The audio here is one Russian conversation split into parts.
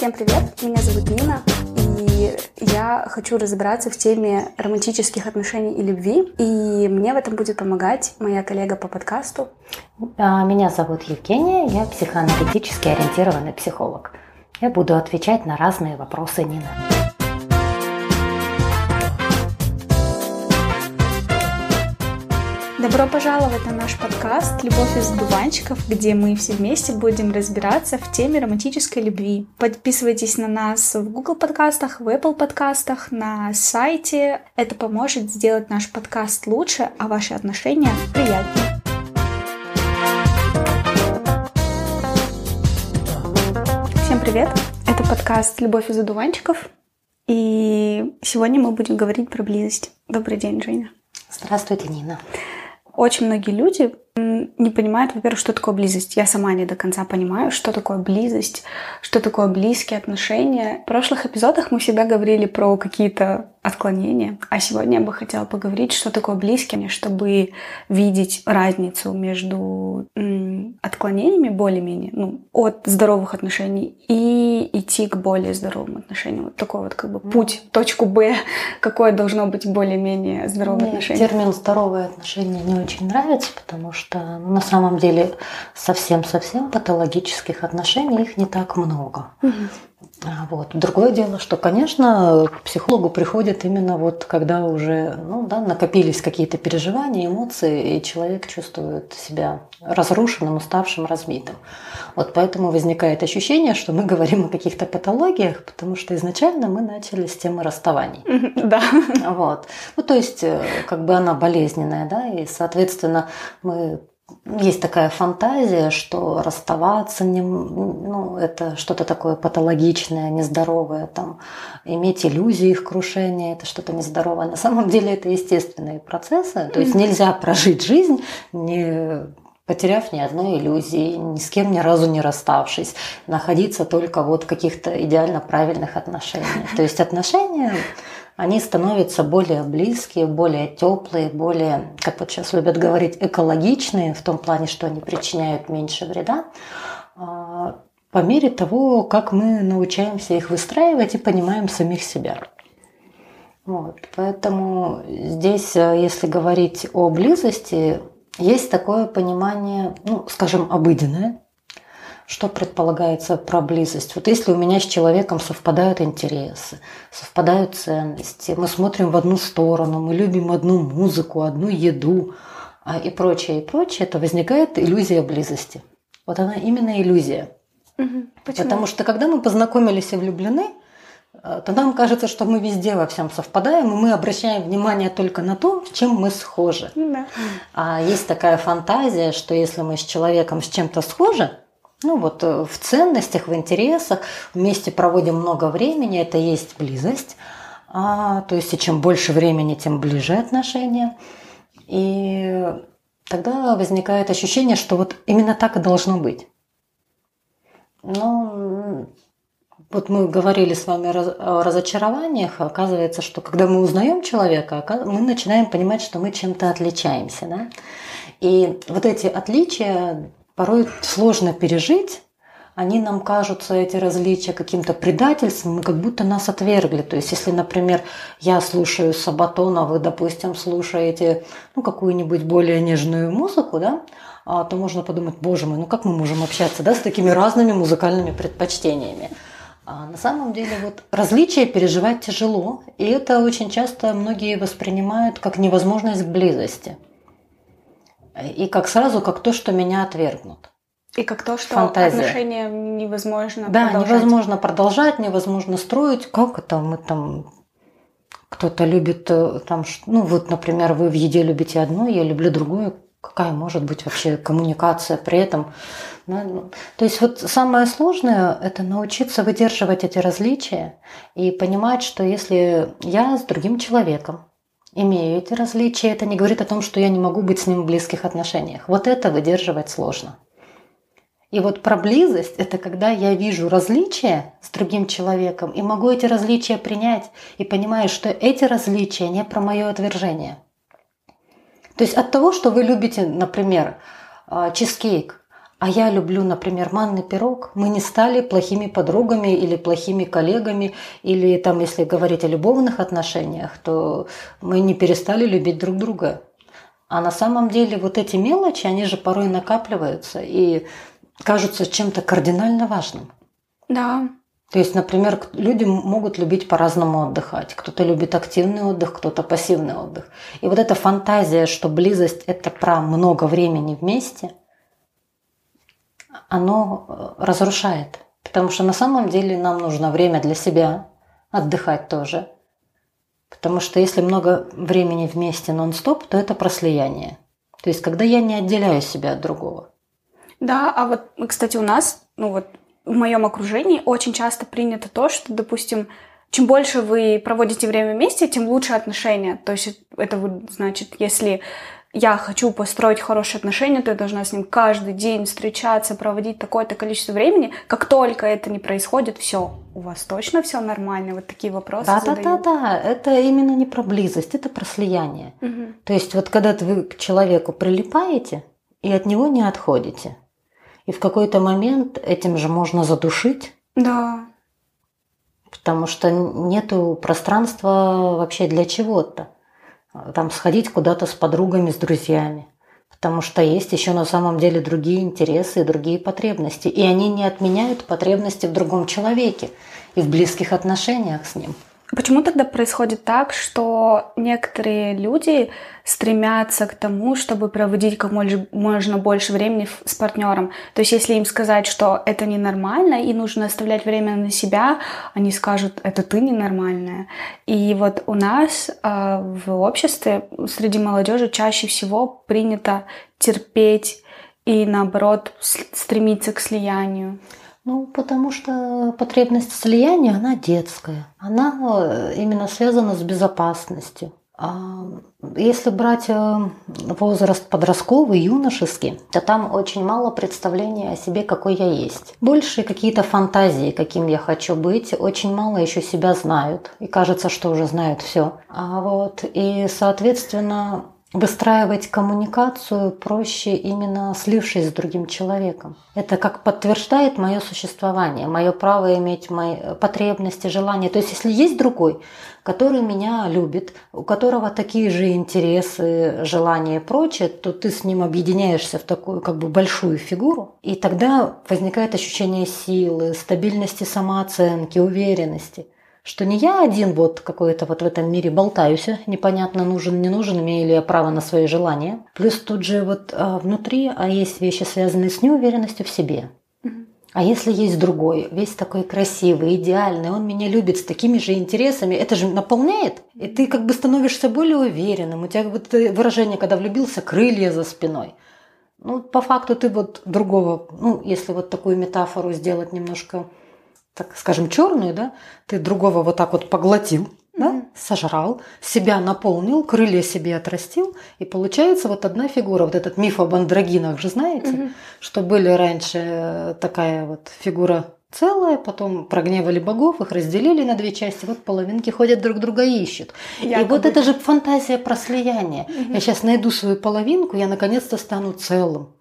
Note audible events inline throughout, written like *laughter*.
Всем привет, меня зовут Нина, и я хочу разобраться в теме романтических отношений и любви, и мне в этом будет помогать моя коллега по подкасту. А, меня зовут Евгения, я психоаналитически ориентированный психолог. Я буду отвечать на разные вопросы Нины. Добро пожаловать на наш подкаст «Любовь из дуванчиков», где мы все вместе будем разбираться в теме романтической любви. Подписывайтесь на нас в Google подкастах, в Apple подкастах, на сайте. Это поможет сделать наш подкаст лучше, а ваши отношения приятнее. Всем привет! Это подкаст «Любовь из одуванчиков», и сегодня мы будем говорить про близость. Добрый день, Женя. Здравствуйте, Нина. Очень многие люди не понимают, во-первых, что такое близость. Я сама не до конца понимаю, что такое близость, что такое близкие отношения. В прошлых эпизодах мы всегда говорили про какие-то отклонения, а сегодня я бы хотела поговорить, что такое близкие, чтобы видеть разницу между отклонениями более-менее, ну, от здоровых отношений и идти к более здоровым отношениям. Вот такой вот как бы путь, точку Б, какое должно быть более-менее здоровое Мне отношение. Термин «здоровые отношения» не очень нравится, потому что на самом деле совсем-совсем патологических отношений их не так много. Угу. Вот. Другое дело, что, конечно, к психологу приходят именно вот когда уже ну, да, накопились какие-то переживания, эмоции, и человек чувствует себя разрушенным, уставшим, разбитым. Вот поэтому возникает ощущение, что мы говорим о каких-то патологиях, потому что изначально мы начали с темы расставаний. Да. Вот. Ну, то есть, э, как бы она болезненная, да, и, соответственно, мы есть такая фантазия, что расставаться не, ну, это что-то такое патологичное, нездоровое, там, иметь иллюзии их крушения, это что-то нездоровое. На самом деле это естественные процессы, то есть нельзя прожить жизнь, не потеряв ни одной иллюзии, ни с кем ни разу не расставшись, находиться только вот в каких-то идеально правильных отношениях. То есть отношения они становятся более близкие, более теплые, более, как вот сейчас любят говорить, экологичные, в том плане, что они причиняют меньше вреда, а, по мере того, как мы научаемся их выстраивать и понимаем самих себя. Вот. Поэтому здесь, если говорить о близости, есть такое понимание, ну, скажем, обыденное, что предполагается про близость? Вот если у меня с человеком совпадают интересы, совпадают ценности, мы смотрим в одну сторону, мы любим одну музыку, одну еду а, и прочее, и прочее, то возникает иллюзия близости. Вот она именно иллюзия. Угу. Потому что когда мы познакомились и влюблены, а, то нам кажется, что мы везде во всем совпадаем, и мы обращаем внимание только на то, в чем мы схожи. Да. А есть такая фантазия, что если мы с человеком с чем-то схожи, ну вот э, в ценностях, в интересах, вместе проводим много времени, это есть близость. А, то есть и чем больше времени, тем ближе отношения. И тогда возникает ощущение, что вот именно так и должно быть. Ну, вот мы говорили с вами о разочарованиях, оказывается, что когда мы узнаем человека, мы начинаем понимать, что мы чем-то отличаемся. Да? И вот эти отличия порой сложно пережить, они нам кажутся, эти различия, каким-то предательством, как будто нас отвергли. То есть, если, например, я слушаю Сабатона, вы, допустим, слушаете ну, какую-нибудь более нежную музыку, да, а, то можно подумать, боже мой, ну как мы можем общаться да, с такими разными музыкальными предпочтениями. А на самом деле вот различия переживать тяжело, и это очень часто многие воспринимают как невозможность близости – и как сразу, как то, что меня отвергнут. И как то, что Фантазия. отношения невозможно да, продолжать. невозможно продолжать, невозможно строить. Как это мы там... Кто-то любит э, там, ну вот, например, вы в еде любите одно, я люблю другое. Какая может быть вообще коммуникация при этом? Ну, то есть вот самое сложное – это научиться выдерживать эти различия и понимать, что если я с другим человеком, имею эти различия, это не говорит о том, что я не могу быть с ним в близких отношениях. Вот это выдерживать сложно. И вот про близость – это когда я вижу различия с другим человеком и могу эти различия принять и понимаю, что эти различия не про мое отвержение. То есть от того, что вы любите, например, а, чизкейк, а я люблю, например, манный пирог, мы не стали плохими подругами или плохими коллегами, или там, если говорить о любовных отношениях, то мы не перестали любить друг друга. А на самом деле вот эти мелочи, они же порой накапливаются и кажутся чем-то кардинально важным. Да. То есть, например, люди могут любить по-разному отдыхать. Кто-то любит активный отдых, кто-то пассивный отдых. И вот эта фантазия, что близость – это про много времени вместе – оно э, разрушает. Потому что на самом деле нам нужно время для себя, отдыхать тоже. Потому что если много времени вместе нон-стоп, то это про слияние. То есть, когда я не отделяю себя от другого. Да, а вот, кстати, у нас, ну вот в моем окружении очень часто принято то, что, допустим, чем больше вы проводите время вместе, тем лучше отношения. То есть это значит, если я хочу построить хорошие отношения, то я должна с ним каждый день встречаться, проводить такое-то количество времени. Как только это не происходит, все, у вас точно все нормально? Вот такие вопросы да, задают. Да, да, да, это именно не про близость, это про слияние. Угу. То есть вот когда вы к человеку прилипаете и от него не отходите, и в какой-то момент этим же можно задушить. Да. Потому что нету пространства вообще для чего-то там сходить куда-то с подругами, с друзьями. Потому что есть еще на самом деле другие интересы и другие потребности. И они не отменяют потребности в другом человеке и в близких отношениях с ним. Почему тогда происходит так, что некоторые люди стремятся к тому, чтобы проводить как можно больше времени с партнером? То есть, если им сказать, что это ненормально и нужно оставлять время на себя, они скажут, это ты ненормальная. И вот у нас э, в обществе среди молодежи чаще всего принято терпеть и наоборот стремиться к слиянию. Ну, потому что потребность слияния, она детская. Она э, именно связана с безопасностью. А если брать э, возраст подростковый, юношеский, то там очень мало представления о себе, какой я есть. Больше какие-то фантазии, каким я хочу быть. Очень мало еще себя знают. И кажется, что уже знают все. А вот, и, соответственно, выстраивать коммуникацию проще именно слившись с другим человеком. Это как подтверждает мое существование, мое право иметь мои потребности, желания. То есть если есть другой, который меня любит, у которого такие же интересы, желания и прочее, то ты с ним объединяешься в такую как бы большую фигуру, и тогда возникает ощущение силы, стабильности самооценки, уверенности – что не я один вот какой-то вот в этом мире болтаюсь, непонятно нужен, не нужен, имею ли я право на свои желания. Плюс тут же вот а, внутри а есть вещи, связанные с неуверенностью в себе. А если есть другой, весь такой красивый, идеальный, он меня любит с такими же интересами, это же наполняет, и ты как бы становишься более уверенным. У тебя вот выражение, когда влюбился, крылья за спиной. Ну, по факту ты вот другого, ну, если вот такую метафору сделать немножко так скажем, черную, да, ты другого вот так вот поглотил, да, mm-hmm. сожрал, себя наполнил, крылья себе отрастил, и получается вот одна фигура. Вот этот миф об андрогинах же знаете, mm-hmm. что были раньше такая вот фигура целая, потом прогневали богов, их разделили на две части, вот половинки ходят друг друга и ищут. Якобы. И вот это же фантазия про слияние. Угу. Я сейчас найду свою половинку, я наконец-то стану целым.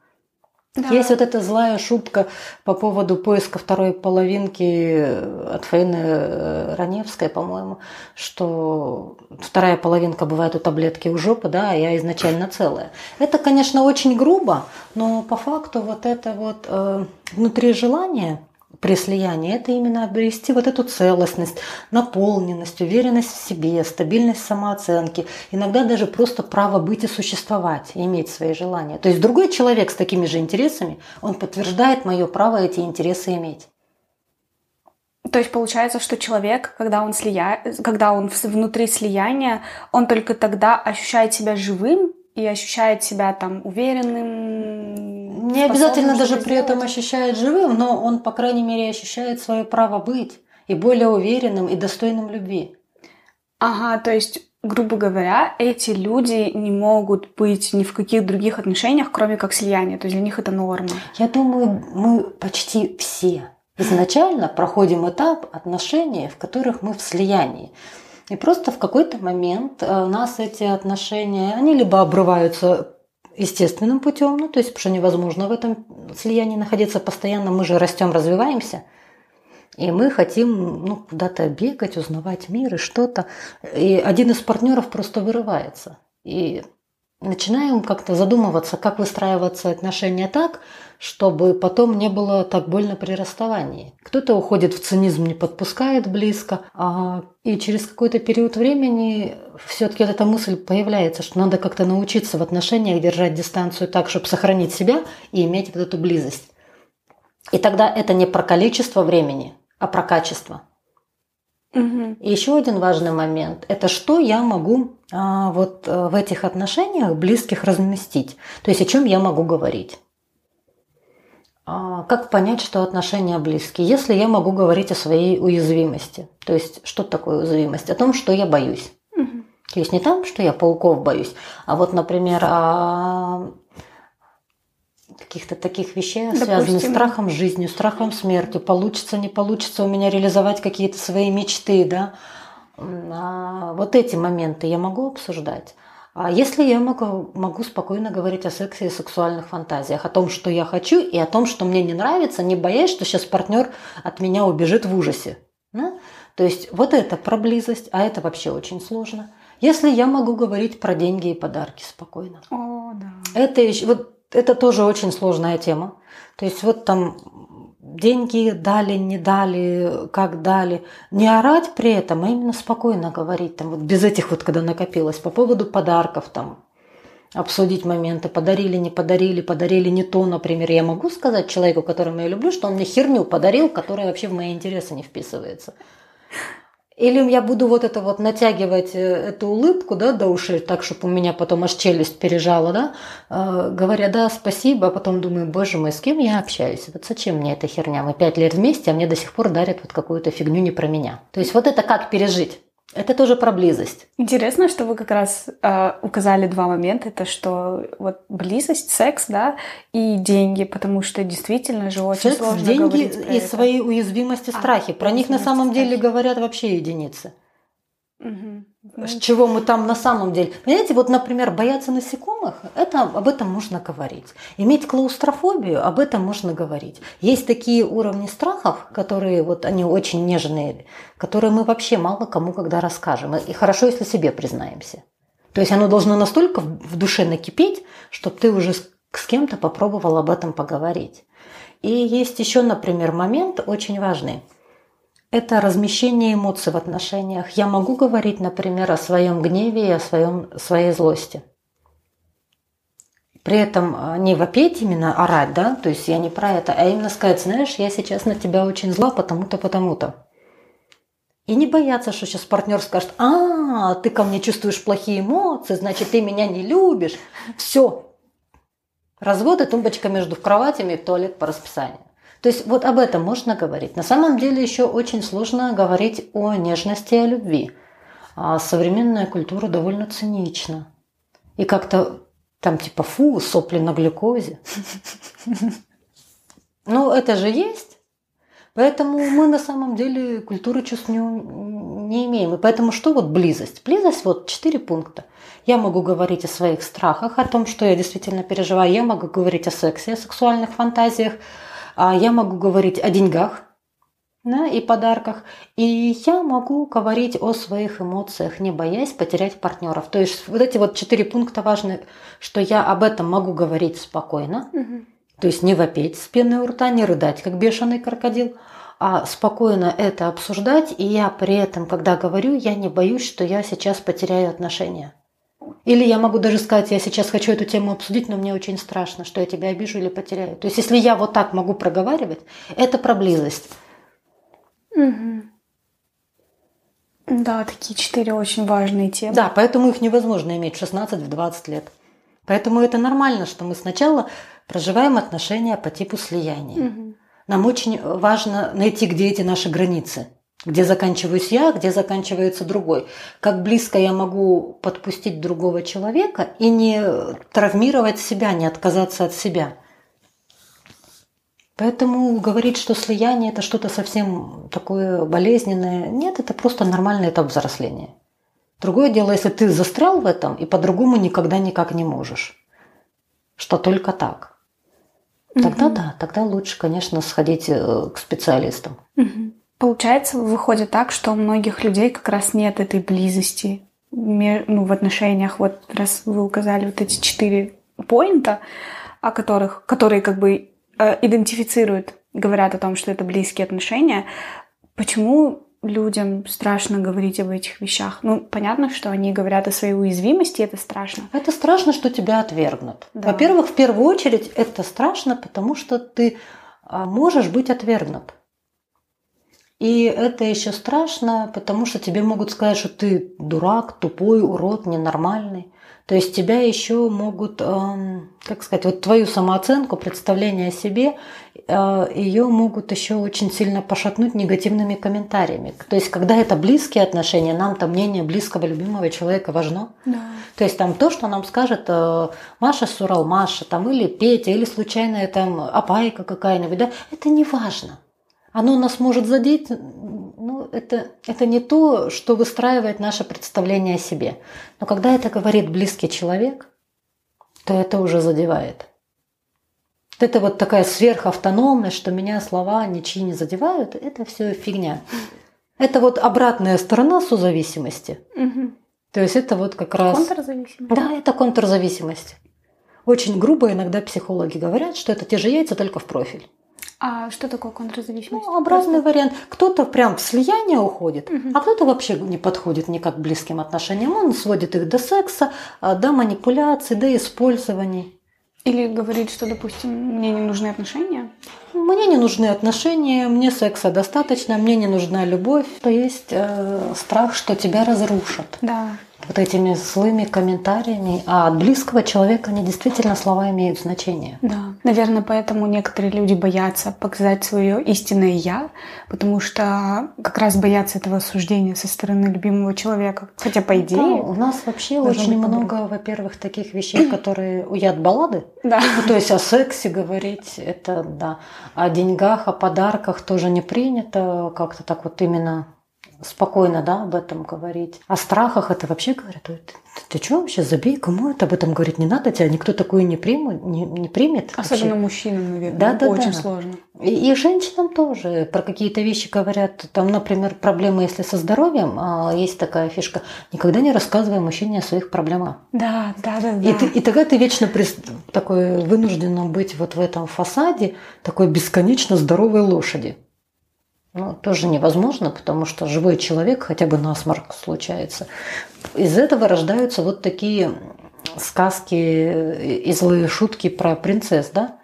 Да. Есть вот эта злая шутка по поводу поиска второй половинки от Фаины э, Раневской, по-моему, что вторая половинка бывает у таблетки у жопы, да, а я изначально целая. Это, конечно, очень грубо, но по факту вот это вот э, внутри желания при слиянии, это именно обрести вот эту целостность, наполненность, уверенность в себе, стабильность самооценки, иногда даже просто право быть и существовать, иметь свои желания. То есть другой человек с такими же интересами, он подтверждает мое право эти интересы иметь. То есть получается, что человек, когда он, слия... когда он внутри слияния, он только тогда ощущает себя живым и ощущает себя там уверенным. Не обязательно даже при этом ощущает живым, но он, по крайней мере, ощущает свое право быть и более уверенным и достойным любви. Ага, то есть, грубо говоря, эти люди не могут быть ни в каких других отношениях, кроме как слияния. То есть для них это норма. Я думаю, мы почти все изначально проходим этап отношений, в которых мы в слиянии. И просто в какой-то момент э, у нас эти отношения, они либо обрываются естественным путем, ну, то есть, потому что невозможно в этом слиянии находиться постоянно, мы же растем, развиваемся, и мы хотим ну, куда-то бегать, узнавать мир и что-то. И один из партнеров просто вырывается. И начинаем как-то задумываться, как выстраиваться отношения так, чтобы потом не было так больно при расставании. Кто-то уходит в цинизм, не подпускает близко, а, и через какой-то период времени все-таки вот эта мысль появляется, что надо как-то научиться в отношениях держать дистанцию так, чтобы сохранить себя и иметь вот эту близость. И тогда это не про количество времени, а про качество. Угу. И еще один важный момент – это что я могу а, вот э, в этих отношениях близких разместить. То есть о чем я могу говорить. А, как понять, что отношения близкие? Если я могу говорить о своей уязвимости. То есть что такое уязвимость? О том, что я боюсь. Угу. То есть не там, что я пауков боюсь, а вот, например, о каких-то таких вещей, Допустим. связанных с страхом жизнью, страхом смертью. Получится, не получится у меня реализовать какие-то свои мечты, да. А вот эти моменты я могу обсуждать. А если я могу, могу спокойно говорить о сексе и сексуальных фантазиях, о том, что я хочу, и о том, что мне не нравится, не боясь, что сейчас партнер от меня убежит в ужасе. Да? То есть вот это про близость, а это вообще очень сложно. Если я могу говорить про деньги и подарки спокойно. О, да. Это еще, вот это тоже очень сложная тема. То есть вот там деньги дали, не дали, как дали. Не орать при этом, а именно спокойно говорить, там, вот без этих вот, когда накопилось, по поводу подарков, там, обсудить моменты, подарили, не подарили, подарили не то, например. Я могу сказать человеку, которого я люблю, что он мне херню подарил, которая вообще в мои интересы не вписывается. Или я буду вот это вот натягивать э, эту улыбку, да, до ушей, так, чтобы у меня потом аж челюсть пережала, да, э, говоря, да, спасибо, а потом думаю, боже мой, с кем я общаюсь? Вот зачем мне эта херня? Мы пять лет вместе, а мне до сих пор дарят вот какую-то фигню не про меня. То есть вот это как пережить? Это тоже про близость. Интересно, что вы как раз э, указали два момента. Это что вот близость, секс, да, и деньги, потому что действительно же очень секс, сложно деньги говорить про и это. свои уязвимости, страхи. А, про них на самом страхи. деле говорят вообще единицы. Угу. С чего мы там на самом деле. Понимаете, вот, например, бояться насекомых, это, об этом можно говорить. Иметь клаустрофобию, об этом можно говорить. Есть такие уровни страхов, которые вот они очень нежные, которые мы вообще мало кому когда расскажем. И хорошо, если себе признаемся. То есть оно должно настолько в душе накипеть, чтобы ты уже с кем-то попробовал об этом поговорить. И есть еще, например, момент очень важный – это размещение эмоций в отношениях. Я могу говорить, например, о своем гневе и о своем, своей злости. При этом а, не вопеть именно, орать, да, то есть я не про это, а именно сказать, знаешь, я сейчас на тебя очень зла, потому-то, потому-то. И не бояться, что сейчас партнер скажет, а, ты ко мне чувствуешь плохие эмоции, значит, ты меня не любишь. Все. Развод и тумбочка между кроватями и туалет по расписанию. То есть вот об этом можно говорить. На самом деле еще очень сложно говорить о нежности и о любви. А современная культура довольно цинична. И как-то там типа фу, сопли на глюкозе. *laughs* Ну, это же есть. Поэтому мы на самом деле культуры чувств не, не имеем. И поэтому что вот близость? Близость вот четыре пункта. Я могу говорить о своих страхах, о том, что я действительно переживаю. Я могу говорить о сексе, о сексуальных фантазиях, я могу говорить о деньгах да, и подарках, и я могу говорить о своих эмоциях, не боясь потерять партнеров. То есть вот эти вот четыре пункта важны, что я об этом могу говорить спокойно, угу. то есть не вопеть с пеной у рта, не рыдать, как бешеный крокодил, а спокойно это обсуждать, и я при этом, когда говорю, я не боюсь, что я сейчас потеряю отношения. Или я могу даже сказать, я сейчас хочу эту тему обсудить, но мне очень страшно, что я тебя обижу или потеряю. То есть, если я вот так могу проговаривать, это про близость. Угу. Да, такие четыре очень важные темы. Да, поэтому их невозможно иметь в 16-20 лет. Поэтому это нормально, что мы сначала проживаем отношения по типу слияния. Угу. Нам очень важно найти, где эти наши границы – где заканчиваюсь я, где заканчивается другой. Как близко я могу подпустить другого человека и не травмировать себя, не отказаться от себя. Поэтому говорить, что слияние это что-то совсем такое болезненное, нет, это просто нормальный этап взросления. Другое дело, если ты застрял в этом и по-другому никогда никак не можешь. что только так. Тогда угу. да, тогда лучше, конечно, сходить э, к специалистам. Угу. Получается, выходит так, что у многих людей как раз нет этой близости ну, в отношениях. Вот раз вы указали вот эти четыре поинта, о которых, которые как бы э, идентифицируют, говорят о том, что это близкие отношения. Почему людям страшно говорить об этих вещах? Ну, понятно, что они говорят о своей уязвимости, это страшно. Это страшно, что тебя отвергнут. Да. Во-первых, в первую очередь, это страшно, потому что ты а, можешь быть отвергнут. И это еще страшно, потому что тебе могут сказать, что ты дурак, тупой, урод, ненормальный. То есть тебя еще могут, эм, как сказать, вот твою самооценку, представление о себе, э, ее могут еще очень сильно пошатнуть негативными комментариями. То есть когда это близкие отношения, нам то мнение близкого, любимого человека важно. Да. То есть там то, что нам скажет э, Маша Сурал, Маша, там, или Петя, или случайная там опайка какая-нибудь, да, это не важно. Оно нас может задеть, ну, это, это не то, что выстраивает наше представление о себе. Но когда это говорит близкий человек, то это уже задевает. Это вот такая сверхавтономность, что меня слова ничьи не задевают, это все фигня. Это вот обратная сторона созависимости. Угу. То есть это вот как раз... Контрзависимость? Да, это контрзависимость. Очень грубо иногда психологи говорят, что это те же яйца, только в профиль. А что такое контрзависимость? Ну, образный Просто... вариант. Кто-то прям в слияние уходит, угу. а кто-то вообще не подходит никак к близким отношениям. Он сводит их до секса, а, до манипуляций, до использований. Или говорит, что, допустим, мне не нужны отношения? Мне не нужны отношения, мне секса достаточно, мне не нужна любовь. То есть э, страх, что тебя разрушат. Да вот этими злыми комментариями, а от близкого человека они действительно слова имеют значение. Да, наверное, поэтому некоторые люди боятся показать свое истинное я, потому что как раз боятся этого осуждения со стороны любимого человека. Хотя по идее. Да, у нас вообще очень много, во-первых, таких вещей, *clears throat* которые уят баллады. Да. Ну, то есть о сексе говорить, это да. О деньгах, о подарках тоже не принято как-то так вот именно спокойно да, об этом говорить. О страхах это вообще говорят, ты, ты, ты что вообще, забей, кому это об этом говорить не надо, тебя никто такое не, примет, не, не примет. Особенно вообще. мужчинам, наверное, да, да, очень да. сложно. И, и женщинам тоже про какие-то вещи говорят, там, например, проблемы, если со здоровьем, а, есть такая фишка, никогда не рассказывай мужчине о своих проблемах. Да, да, да. да. И, ты, и тогда ты вечно при, такой вынужден быть вот в этом фасаде такой бесконечно здоровой лошади. Ну, тоже невозможно, потому что живой человек, хотя бы насморк случается. Из этого рождаются вот такие сказки и злые шутки про принцесс, да?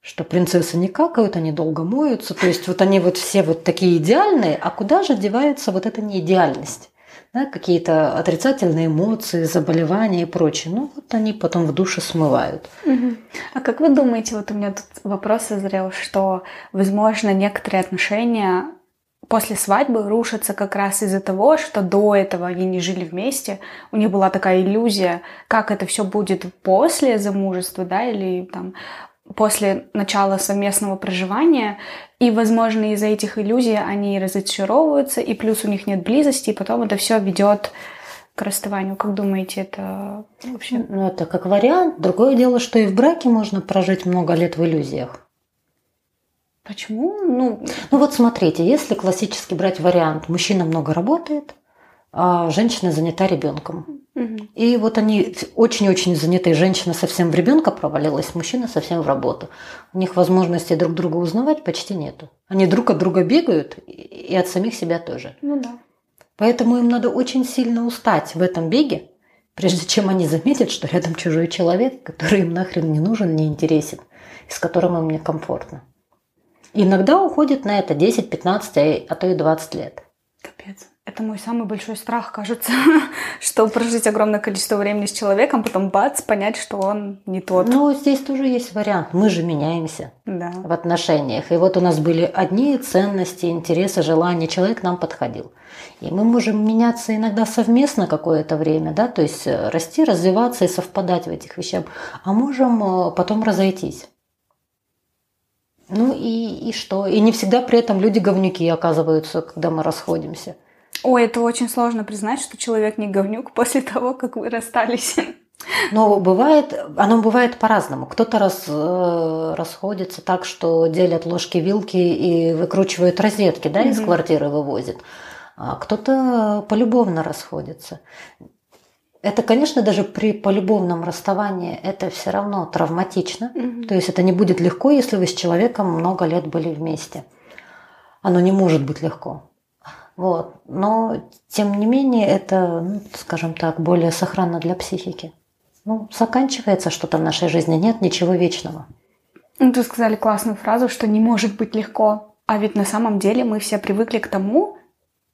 Что принцессы не какают, они долго моются. То есть вот они вот все вот такие идеальные, а куда же девается вот эта неидеальность? Да, какие-то отрицательные эмоции, заболевания и прочее. Ну, вот они потом в душе смывают. Угу. А как вы думаете, вот у меня тут вопрос созрел, что, возможно, некоторые отношения после свадьбы рушатся как раз из-за того, что до этого они не жили вместе, у них была такая иллюзия, как это все будет после замужества, да, или там после начала совместного проживания, и, возможно, из-за этих иллюзий они разочаровываются, и плюс у них нет близости, и потом это все ведет к расставанию. Как думаете, это вообще? Ну, это как вариант. Другое дело, что и в браке можно прожить много лет в иллюзиях. Почему? Ну, ну вот смотрите, если классически брать вариант, мужчина много работает, а женщина занята ребенком. Угу. И вот они очень-очень занятые. Женщина совсем в ребенка провалилась, мужчина совсем в работу. У них возможности друг друга узнавать почти нету. Они друг от друга бегают и от самих себя тоже. Ну да. Поэтому им надо очень сильно устать в этом беге, прежде чем они заметят, что рядом чужой человек, который им нахрен не нужен, не интересен, и с которым им некомфортно. Иногда уходит на это 10, 15, а то и 20 лет. Капец. Это мой самый большой страх, кажется, *laughs* что прожить огромное количество времени с человеком, потом бац, понять, что он не тот. Ну, здесь тоже есть вариант. Мы же меняемся да. в отношениях. И вот у нас были одни ценности, интересы, желания. Человек нам подходил. И мы можем меняться иногда совместно какое-то время, да, то есть э, расти, развиваться и совпадать в этих вещах. А можем э, потом разойтись. Ну и, и что? И не всегда при этом люди говнюки оказываются, когда мы расходимся. Ой, это очень сложно признать, что человек не говнюк *laughs* после того, как вы расстались. Но бывает, оно бывает по-разному. Кто-то раз, э, расходится так, что делят ложки-вилки и выкручивают розетки, да, из квартиры вывозят. А кто-то полюбовно расходится. Это, конечно, даже при полюбовном расставании это все равно травматично. Мгм. То есть это не будет легко, если вы с человеком много лет были вместе. Оно не может быть легко. Вот. Но, тем не менее, это, ну, скажем так, более сохранно для психики. Ну, заканчивается что-то в нашей жизни, нет ничего вечного. Ну, ты сказали классную фразу, что не может быть легко. А ведь на самом деле мы все привыкли к тому,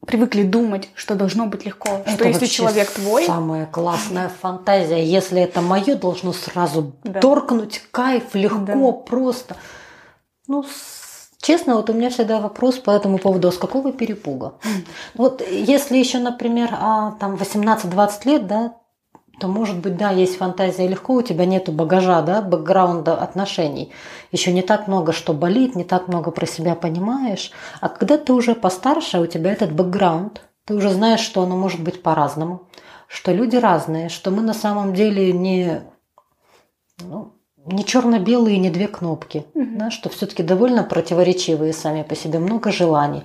привыкли думать, что должно быть легко. что Это если вообще человек твой, Самая классная фантазия. Если это мое, должно сразу Да. торкнуть, кайф, легко, Да. просто. Ну, честно, вот у меня всегда вопрос по этому поводу, а с какого перепуга? Вот если еще, например, а, там 18-20 лет, да, то, может быть, да, есть фантазия легко, у тебя нету багажа, да, бэкграунда отношений. Еще не так много что болит, не так много про себя понимаешь. А когда ты уже постарше, у тебя этот бэкграунд, ты уже знаешь, что оно может быть по-разному, что люди разные, что мы на самом деле не, ну, не черно-белые, не две кнопки, Мгм. да, что все-таки довольно противоречивые сами по себе, много желаний.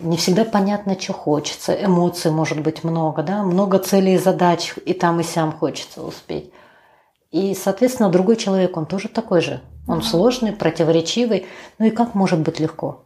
Не всегда понятно, что хочется. Эмоций может быть много, да, много целей и задач, и там, и сям хочется успеть. И, соответственно, другой человек, он тоже такой же. Он Ага. сложный, противоречивый. Ну и как может быть легко?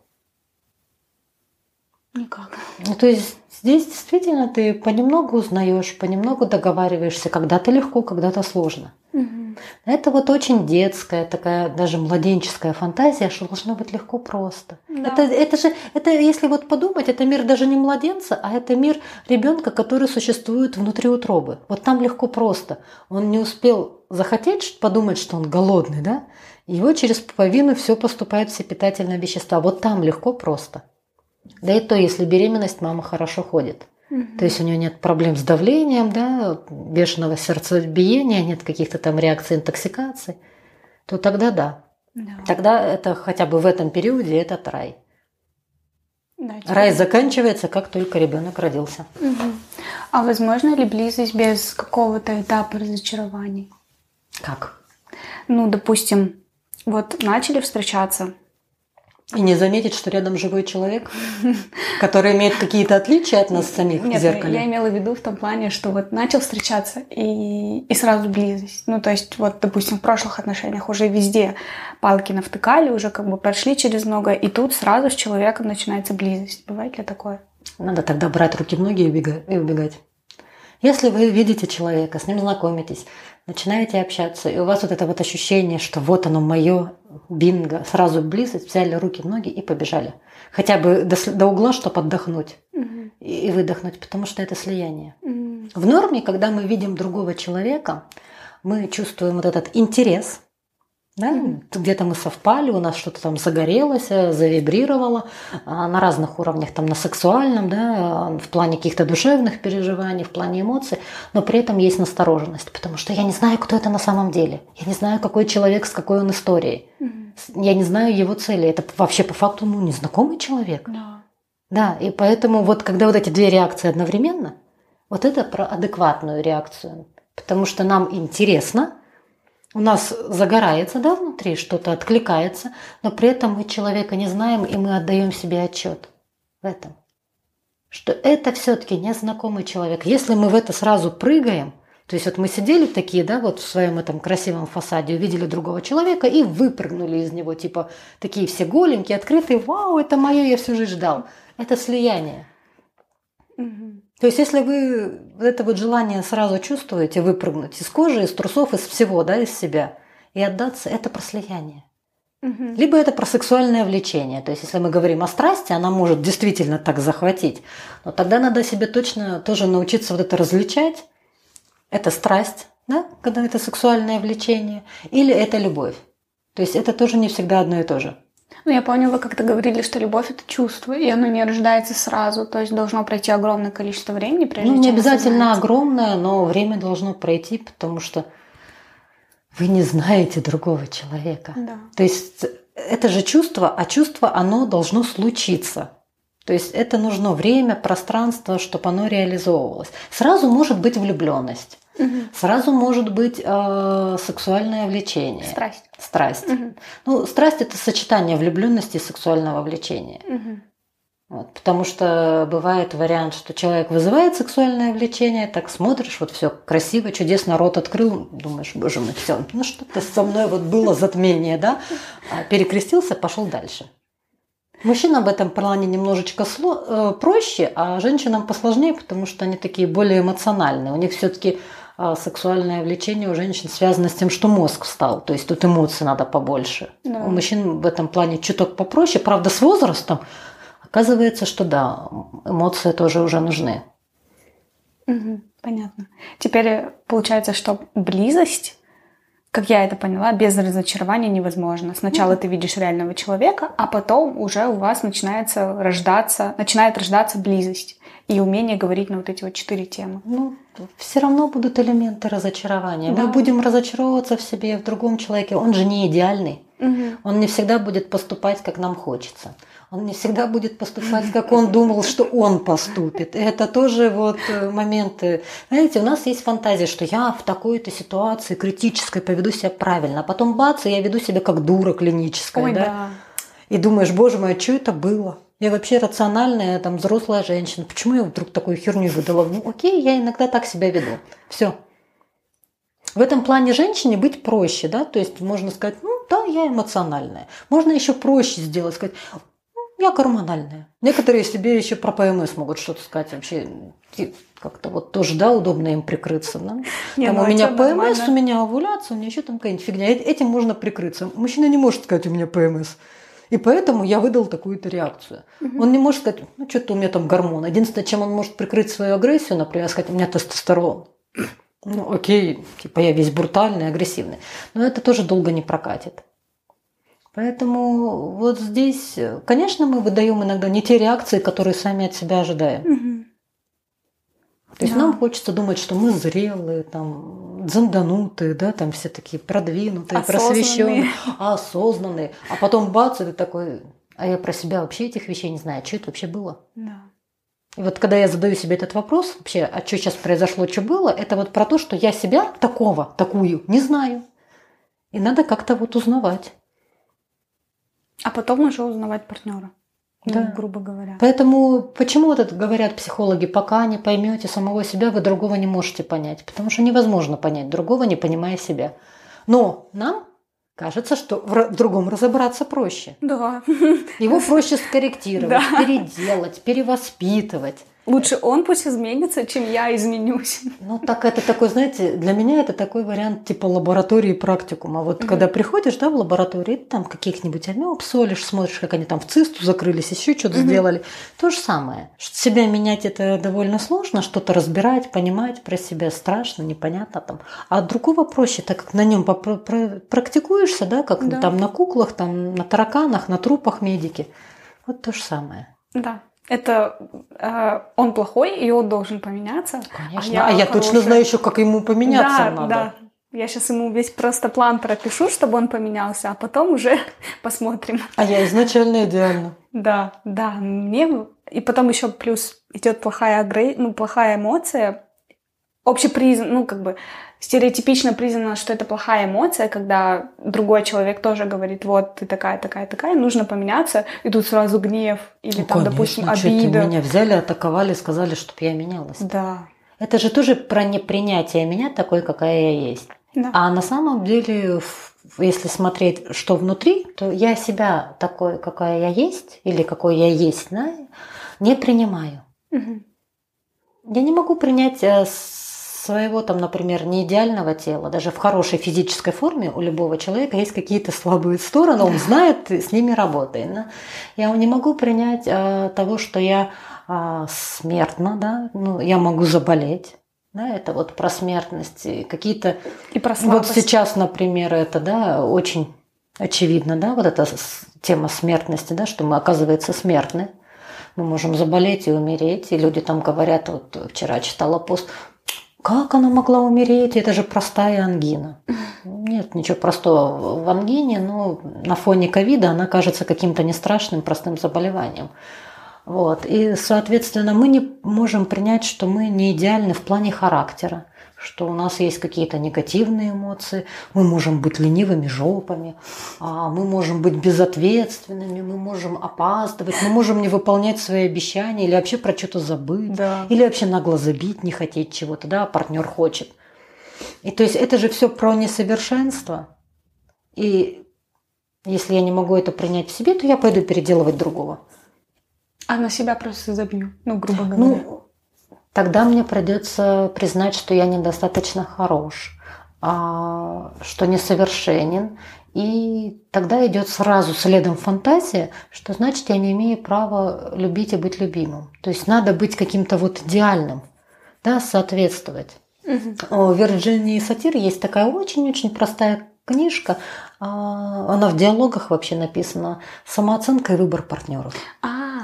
никак. Ну, то есть здесь действительно ты понемногу узнаешь, понемногу договариваешься. Когда-то легко, когда-то сложно. Мгм. Это вот очень детская, такая даже младенческая фантазия, что должно быть легко просто. Да. Это, это же, это если вот подумать, это мир даже не младенца, а это мир ребенка, который существует внутри утробы. Вот там легко просто. Он не успел захотеть подумать, что он голодный, да? Его через пуповину все поступает все питательные вещества. Вот там легко просто. Да и то, если беременность, мама хорошо ходит. Мгм. То есть у нее нет проблем с давлением, да, бешеного сердцебиения, нет каких-то там реакций интоксикации, то тогда да. Да. Тогда это хотя бы в этом периоде этот рай. Да, типа- Рай заканчивается, как только ребенок родился. Мгм. А возможно ли близость без какого-то этапа разочарований? Как? Ну, допустим, вот начали встречаться. И не заметить, что рядом живой человек, который имеет какие-то отличия от нас самих в Нет, зеркале. я имела в виду в том плане, что вот начал встречаться и, и сразу близость. Ну, то есть, вот, допустим, в прошлых отношениях уже везде палки навтыкали, уже как бы прошли через много, и тут сразу с человеком начинается близость. Бывает ли такое? Надо тогда брать руки в ноги и убегать. Если вы видите человека, с ним знакомитесь, начинаете общаться, и у вас вот это вот ощущение, что вот оно мое, бинго, сразу близость, взяли руки ноги и побежали. Хотя бы до, до угла, чтобы отдохнуть Мгм. и, и выдохнуть, потому что это слияние. М. В норме, когда мы видим другого человека, мы чувствуем вот этот интерес, да? Мгм. где-то мы совпали, у нас что-то там загорелось, э, завибрировало а, на разных уровнях, там на сексуальном, да, в плане каких-то душевных переживаний, в плане эмоций, но при этом есть настороженность, потому что я не знаю, кто это на самом деле, я не знаю, какой человек, с какой он историей, Мгм. я не знаю его цели, это вообще по факту ну, незнакомый человек. Да. Да, и поэтому вот когда вот эти две реакции одновременно, вот это про адекватную реакцию. Потому что нам интересно, у нас загорается, да, внутри, что-то откликается, но при этом мы человека не знаем, и мы отдаем себе отчет в этом. Что это все-таки незнакомый человек. Если мы в это сразу прыгаем, то есть вот мы сидели такие, да, вот в своем этом красивом фасаде, увидели другого человека и выпрыгнули из него, типа такие все голенькие, открытые, вау, это мое, я всю жизнь ждал. Это слияние. Мгм. То есть, если вы вот это вот желание сразу чувствуете, выпрыгнуть из кожи, из трусов, из всего, да, из себя, и отдаться, это про слияние. Мгм. Либо это про сексуальное влечение. То есть, если мы говорим о страсти, она может действительно так захватить. Но тогда надо себе точно тоже научиться вот это различать. Это страсть, да, когда это сексуальное влечение, или это любовь. То есть, это тоже не всегда одно и то же. Ну, я помню, вы как-то говорили, что любовь это чувство, и оно не рождается сразу, то есть должно пройти огромное количество времени, прежде Ну, не обязательно огромное, но время должно пройти, потому что вы не знаете другого человека. Да. То есть это же чувство, а чувство, оно должно случиться. То есть это нужно время, пространство, чтобы оно реализовывалось. Сразу может быть влюбленность. Угу. Сразу может быть э, сексуальное влечение. Страсть. Страсть. Угу. Ну, страсть это сочетание влюбленности и сексуального влечения. Угу. Вот, потому что бывает вариант, что человек вызывает сексуальное влечение, так смотришь, вот все красиво, чудесно, рот открыл, думаешь, боже мой, все, ну что-то со мной вот было затмение, да, а перекрестился, пошел дальше. Мужчинам в этом плане немножечко сло, э, проще, а женщинам посложнее, потому что они такие более эмоциональные. У них все-таки э, сексуальное влечение у женщин связано с тем, что мозг встал. То есть тут эмоций надо побольше. Да. У мужчин в этом плане чуток попроще. Правда, с возрастом Оказывается, что да, эмоции тоже уже нужны. Угу, понятно. Теперь получается, что близость, как я это поняла, без разочарования невозможно. Сначала ты видишь реального человека, а потом уже у вас начинается рождаться, начинает рождаться близость и умение говорить на вот эти вот четыре темы. Ну, все равно будут элементы разочарования. Да. Мы будем разочаровываться в себе, в другом человеке. Он же не идеальный. Угу. Он не всегда будет поступать, как нам хочется он не всегда будет поступать, как он думал, что он поступит. И это тоже вот э, моменты. Знаете, у нас есть фантазия, что я в такой-то ситуации критической поведу себя правильно, а потом бац, и я веду себя как дура клиническая. Ой, да? да. И думаешь, боже мой, а что это было? Я вообще рациональная, там, взрослая женщина. Почему я вдруг такую херню выдала? Ну, окей, я иногда так себя веду. Все. В этом плане женщине быть проще, да, то есть можно сказать, ну да, я эмоциональная. Можно еще проще сделать, сказать, я гормональная. Некоторые себе еще про ПМС могут что-то сказать вообще. Как-то вот тоже, да, удобно им прикрыться. Да? Не, там ну, у меня ПМС, нормально. у меня овуляция, у меня еще там какая-нибудь фигня. Этим можно прикрыться. Мужчина не может сказать, у меня ПМС. И поэтому я выдал такую-то реакцию. Угу. Он не может сказать, ну что-то у меня там гормон. Единственное, чем он может прикрыть свою агрессию, например, сказать, у меня тестостерон. Ну окей, типа я весь брутальный, агрессивный. Но это тоже долго не прокатит. Поэтому вот здесь, конечно, мы выдаем иногда не те реакции, которые сами от себя ожидаем. Угу. То есть да. нам хочется думать, что мы зрелые, там, дзанданутые, да, там все такие продвинутые, осознанные. просвещенные, осознанные. А потом бац, и ты такой, а я про себя вообще этих вещей не знаю, а что это вообще было? Да. И вот когда я задаю себе этот вопрос, вообще, а что сейчас произошло, что было, это вот про то, что я себя такого, такую не знаю. И надо как-то вот узнавать. А потом уже узнавать партнера. Ну, да. грубо говоря. Поэтому почему вот это говорят психологи, пока не поймете самого себя, вы другого не можете понять. Потому что невозможно понять другого, не понимая себя. Но нам кажется, что в другом разобраться проще. Да. Его *laughs* проще скорректировать, да. переделать, перевоспитывать. Лучше он пусть изменится, чем я изменюсь. Ну, так это такой, знаете, для меня это такой вариант типа лаборатории практикума. Вот mm-hmm. когда приходишь, да, в лаборатории, там каких-нибудь амеб солишь, смотришь, как они там в цисту закрылись, еще что-то mm-hmm. сделали. То же самое. Себя менять это довольно сложно, что-то разбирать, понимать про себя страшно, непонятно там. А другого проще, так как на нем практикуешься, да, как да. там на куклах, там на тараканах, на трупах медики. Вот то же самое. Да это э, он плохой, и он должен поменяться. Конечно. А я, а я точно знаю еще, как ему поменяться да, надо. Да. Я сейчас ему весь просто план пропишу, чтобы он поменялся, а потом уже *laughs* посмотрим. А я изначально идеально. Да, да. Мне и потом еще плюс идет плохая агре... ну плохая эмоция, общепризнан, ну как бы стереотипично признано, что это плохая эмоция, когда другой человек тоже говорит, вот ты такая, такая, такая, нужно поменяться, и тут сразу гнев или ну, там, конечно, допустим, обида. Меня взяли, атаковали, сказали, чтобы я менялась. Да. Это же тоже про непринятие меня такой, какая я есть. Да. А на самом деле, если смотреть, что внутри, то я себя такой, какая я есть, или какой я есть, да, не принимаю. Угу. Я не могу принять э, своего там, например, не идеального тела, даже в хорошей физической форме у любого человека есть какие-то слабые стороны, он знает, с ними работает. Да? Я не могу принять а, того, что я а, смертна, да, ну, я могу заболеть. Да, это вот про смертность, какие-то... И про слабость. Вот сейчас, например, это, да, очень очевидно, да, вот эта тема смертности, да, что мы, оказывается, смертны. Мы можем заболеть и умереть, и люди там говорят, вот вчера читала пост, как она могла умереть? Это же простая ангина. Нет ничего простого в ангине, но на фоне ковида она кажется каким-то не страшным, простым заболеванием. Вот. И, соответственно, мы не можем принять, что мы не идеальны в плане характера что у нас есть какие-то негативные эмоции, мы можем быть ленивыми жопами, а, мы можем быть безответственными, мы можем опаздывать, мы можем не выполнять свои обещания или вообще про что-то забыть, Да. или вообще нагло забить, не хотеть чего-то, да, а партнер хочет. И то есть это же все про несовершенство. И если я не могу это принять в себе, то я пойду переделывать другого. А на себя просто забью, ну, грубо говоря. Ну, тогда мне придется признать, что я недостаточно хорош, а, что несовершенен. И тогда идет сразу следом фантазия, что значит я не имею права любить и быть любимым. То есть надо быть каким-то вот идеальным, да, соответствовать. У Вирджинии Сатир есть такая очень-очень простая книжка. а, Она в диалогах вообще написана. Самооценка и выбор партнеров. А,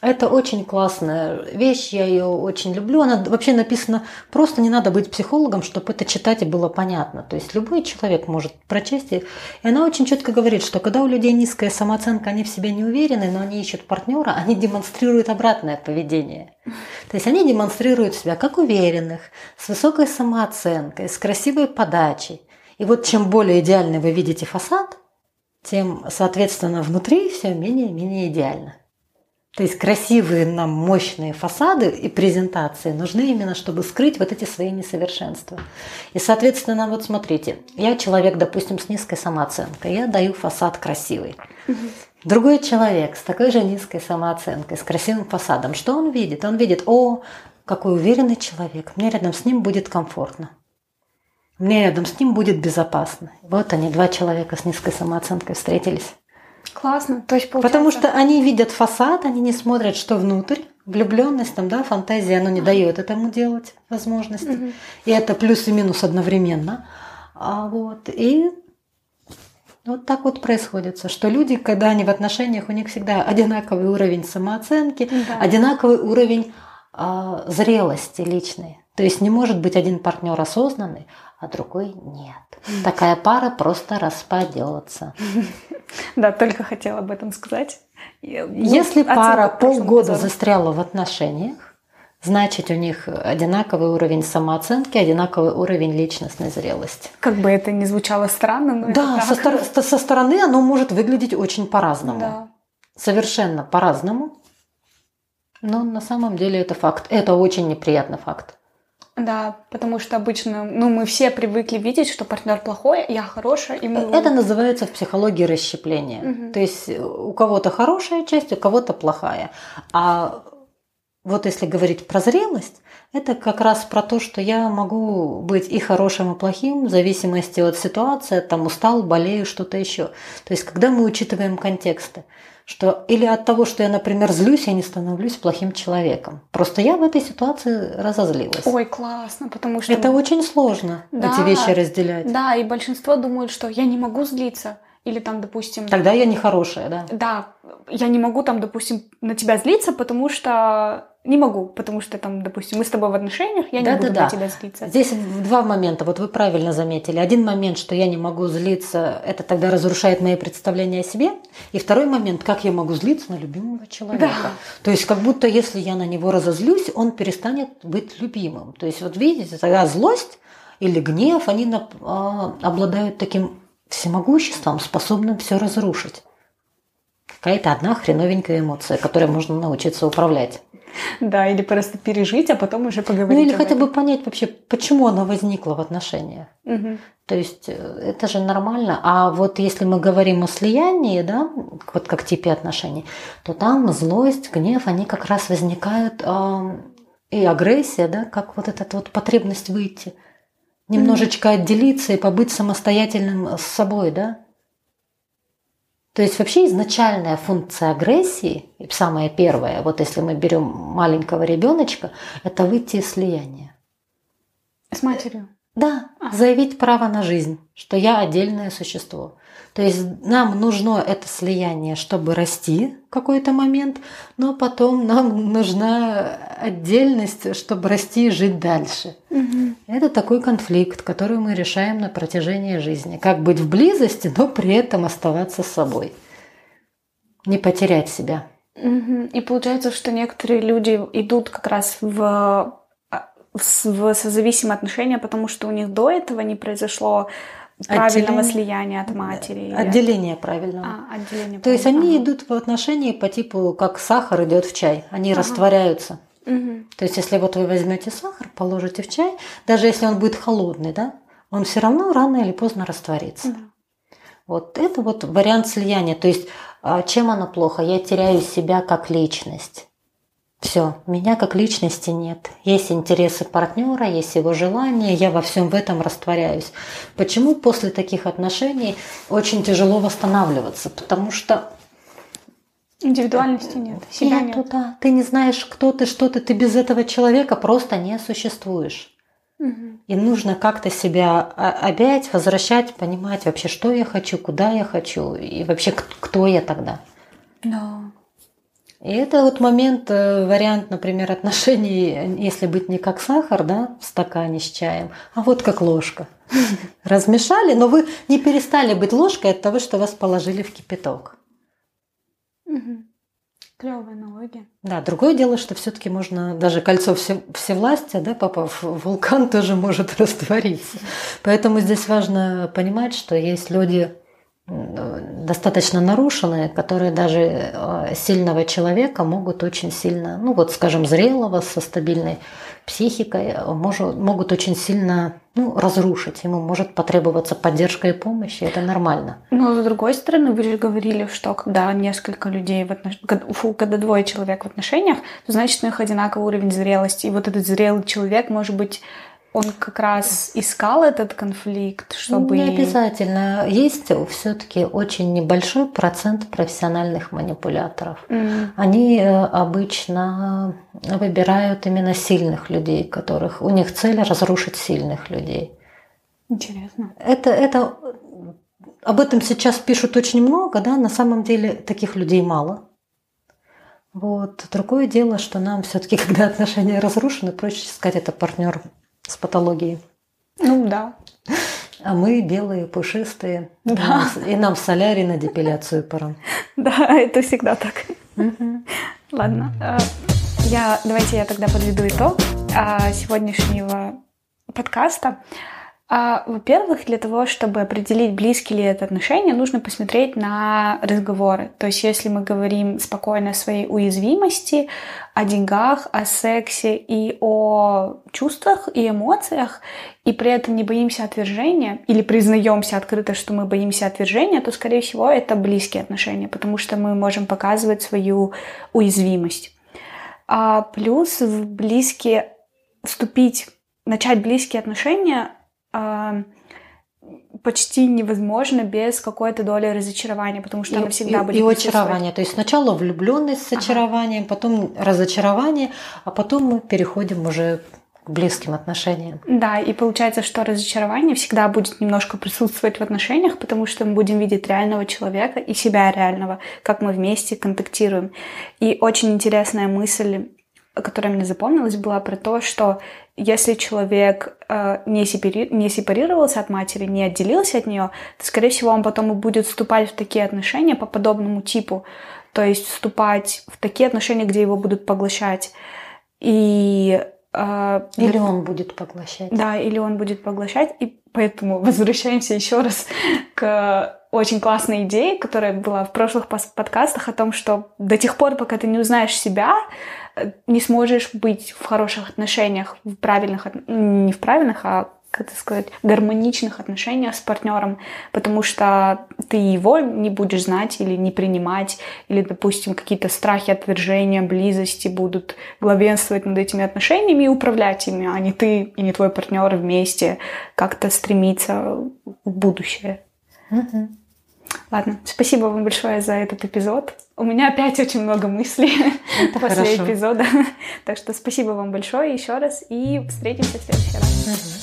Это очень классная вещь, я ее очень люблю. Она вообще написана просто, не надо быть психологом, чтобы это читать и было понятно. То есть любой человек может прочесть. И она очень четко говорит, что когда у людей низкая самооценка, они в себе не уверены, но они ищут партнера, они демонстрируют обратное поведение. То есть они демонстрируют себя как уверенных, с высокой самооценкой, с красивой подачей. И вот чем более идеальный вы видите фасад, тем, соответственно, внутри все менее и менее идеально. То есть красивые нам мощные фасады и презентации нужны именно, чтобы скрыть вот эти свои несовершенства. И, соответственно, вот смотрите, я человек, допустим, с низкой самооценкой, я даю фасад красивый. Другой человек с такой же низкой самооценкой, с красивым фасадом, что он видит? Он видит, о, какой уверенный человек, мне рядом с ним будет комфортно. Мне рядом с ним будет безопасно. Вот они, два человека с низкой самооценкой встретились. Классно. То есть, получается... Потому что они видят фасад, они не смотрят, что внутрь. Влюбленность, там, да, фантазия, оно не дает этому делать возможности. И это плюс и минус одновременно. А вот, и вот так вот происходит, что люди, когда они в отношениях, у них всегда одинаковый уровень самооценки, Да. одинаковый уровень а, зрелости личной. То есть не может быть один партнер осознанный, а другой нет. Такая пара просто распадется. Да, только хотела об этом сказать. Ну, Если пара полгода застряла в отношениях, значит у них одинаковый уровень самооценки, одинаковый уровень личностной зрелости. Как бы это ни звучало странно, но Да, со, стор- со стороны оно может выглядеть очень по-разному. Да. Совершенно по-разному. Но на самом деле это факт. Это очень неприятный факт. Да, потому что обычно, ну, мы все привыкли видеть, что партнер плохой, я хорошая, и мы... Это называется в психологии расщепление. Мгм. То есть у кого-то хорошая часть, у кого-то плохая. А вот если говорить про зрелость, это как раз про то, что я могу быть и хорошим, и плохим, в зависимости от ситуации, там устал, болею, что-то еще. То есть когда мы учитываем контексты, что или от того, что я, например, злюсь, я не становлюсь плохим человеком. Просто я в этой ситуации разозлилась. Ой, классно, потому что... Это очень сложно, Да. эти вещи разделять. Да, и большинство думают, что я не могу злиться. Или там, допустим... Тогда я нехорошая, да. Да, я не могу там, допустим, на тебя злиться, потому что... Не могу, потому что там, допустим, мы с тобой в отношениях, я не буду Да-да-да. на тебя злиться. Здесь два момента, вот вы правильно заметили. Один момент, что я не могу злиться, это тогда разрушает мои представления о себе. И второй момент, как я могу злиться на любимого человека. Да. То есть как будто если я на него разозлюсь, он перестанет быть любимым. То есть вот видите, тогда злость или гнев, они а, обладают таким всемогуществом, способным все разрушить. Какая-то одна хреновенькая эмоция, которой можно научиться управлять. Да, или просто пережить, а потом уже поговорить. Ну или хотя этом. бы понять вообще, почему она возникла в отношениях. Мгм. То есть э, это же нормально. А вот если мы говорим о слиянии, да, вот как типе отношений, то там злость, гнев, они как раз возникают ам, и агрессия, да, как вот эта вот потребность выйти, немножечко отделиться и побыть самостоятельным с собой, да. То есть вообще изначальная функция агрессии, и самая первая, вот если мы берем маленького ребеночка, это выйти из слияния. С матерью. Да, А. заявить право на жизнь, что я отдельное существо. То есть нам нужно это слияние, чтобы расти в какой-то момент, но потом нам нужна отдельность, чтобы расти и жить дальше. Мгм. Это такой конфликт, который мы решаем на протяжении жизни. Как быть в близости, но при этом оставаться собой. Не потерять себя. И получается, что некоторые люди идут как раз в, а, в, в созависимые отношения, потому что у них до этого не произошло правильного отделение, слияния от матери. Отделение правильного. А, отделение. То есть они идут в отношении по типу, как сахар идет в чай, они ага. растворяются. Угу. То есть если вот вы возьмете сахар, положите в чай, даже если он будет холодный, да, он все равно рано или поздно растворится. Да. Вот это вот вариант слияния. То есть а, чем оно плохо? Я теряю себя как личность. Все, меня как личности нет. Есть интересы партнера, есть его желания, я во всем в этом растворяюсь. Почему после таких отношений очень тяжело восстанавливаться? Потому что Индивидуальности нет, себя Нету, нет. Да. Ты не знаешь, кто ты, что ты, ты без этого человека просто не существуешь. И нужно как-то себя опять возвращать, понимать вообще, что я хочу, куда я хочу и вообще кто я тогда. Да. И это вот момент, э, вариант, например, отношений, если быть не как сахар, да, в стакане с чаем, а вот как ложка. *laughs* Размешали, но вы не перестали быть ложкой от того, что вас положили в кипяток. Клевая аналогия. Да, другое дело, что все-таки можно даже кольцо все, всевластия, да, попав в вулкан, *laughs* тоже может раствориться. Поэтому здесь важно понимать, что есть люди достаточно нарушенные, которые даже э, сильного человека могут очень сильно, ну вот, скажем, зрелого, со стабильной психикой, э, может, могут очень сильно ну, разрушить. Ему может потребоваться поддержка и помощь, и это нормально. Но с другой стороны, вы же говорили, что когда несколько людей в отнош... Фу, когда двое человек в отношениях, то значит у них одинаковый уровень зрелости. И вот этот зрелый человек может быть он как раз искал этот конфликт, чтобы... Не обязательно. Есть все-таки очень небольшой процент профессиональных манипуляторов. Mm. Они э, обычно выбирают именно сильных людей, которых у них цель разрушить сильных людей. Интересно. Это, это об этом сейчас пишут очень много, да, на самом деле таких людей мало. Вот. Другое дело, что нам все-таки, *laughs* когда отношения разрушены, проще сказать, это партнер с патологией. Ну да. А мы белые, пушистые. Да. И нам в солярий на депиляцию пора. Да, это всегда так. Ладно. А, я, давайте я тогда подведу итог а, сегодняшнего подкаста. А, во-первых, для того, чтобы определить, близкие ли это отношения, нужно посмотреть на разговоры. То есть, если мы говорим спокойно о своей уязвимости, о деньгах, о сексе и о чувствах и эмоциях, и при этом не боимся отвержения или признаемся открыто, что мы боимся отвержения, то, скорее всего, это близкие отношения, потому что мы можем показывать свою уязвимость. А плюс в близкие вступить, начать близкие отношения почти невозможно без какой-то доли разочарования, потому что и, она всегда и, будет. И очарование. То есть сначала влюбленность с очарованием, ага. потом разочарование, а потом мы переходим уже к близким отношениям. Да, и получается, что разочарование всегда будет немножко присутствовать в отношениях, потому что мы будем видеть реального человека и себя реального, как мы вместе контактируем. И очень интересная мысль которая мне запомнилась, была про то, что если человек э, не, сепари... не сепарировался от матери, не отделился от нее, то, скорее всего, он потом и будет вступать в такие отношения по подобному типу. То есть вступать в такие отношения, где его будут поглощать. И э, или он будет поглощать. Да, или он будет поглощать. И поэтому *laughs* возвращаемся еще раз к очень классной идее, которая была в прошлых подкастах о том, что до тех пор, пока ты не узнаешь себя, не сможешь быть в хороших отношениях, в правильных, не в правильных, а как это сказать, гармоничных отношениях с партнером, потому что ты его не будешь знать или не принимать, или, допустим, какие-то страхи отвержения, близости будут главенствовать над этими отношениями и управлять ими, а не ты и не твой партнер вместе как-то стремиться в будущее. Угу. Ладно, спасибо вам большое за этот эпизод. У меня опять очень много мыслей Это *laughs* после хорошо. эпизода. *laughs* Так что спасибо вам большое еще раз и встретимся в следующий раз. Угу.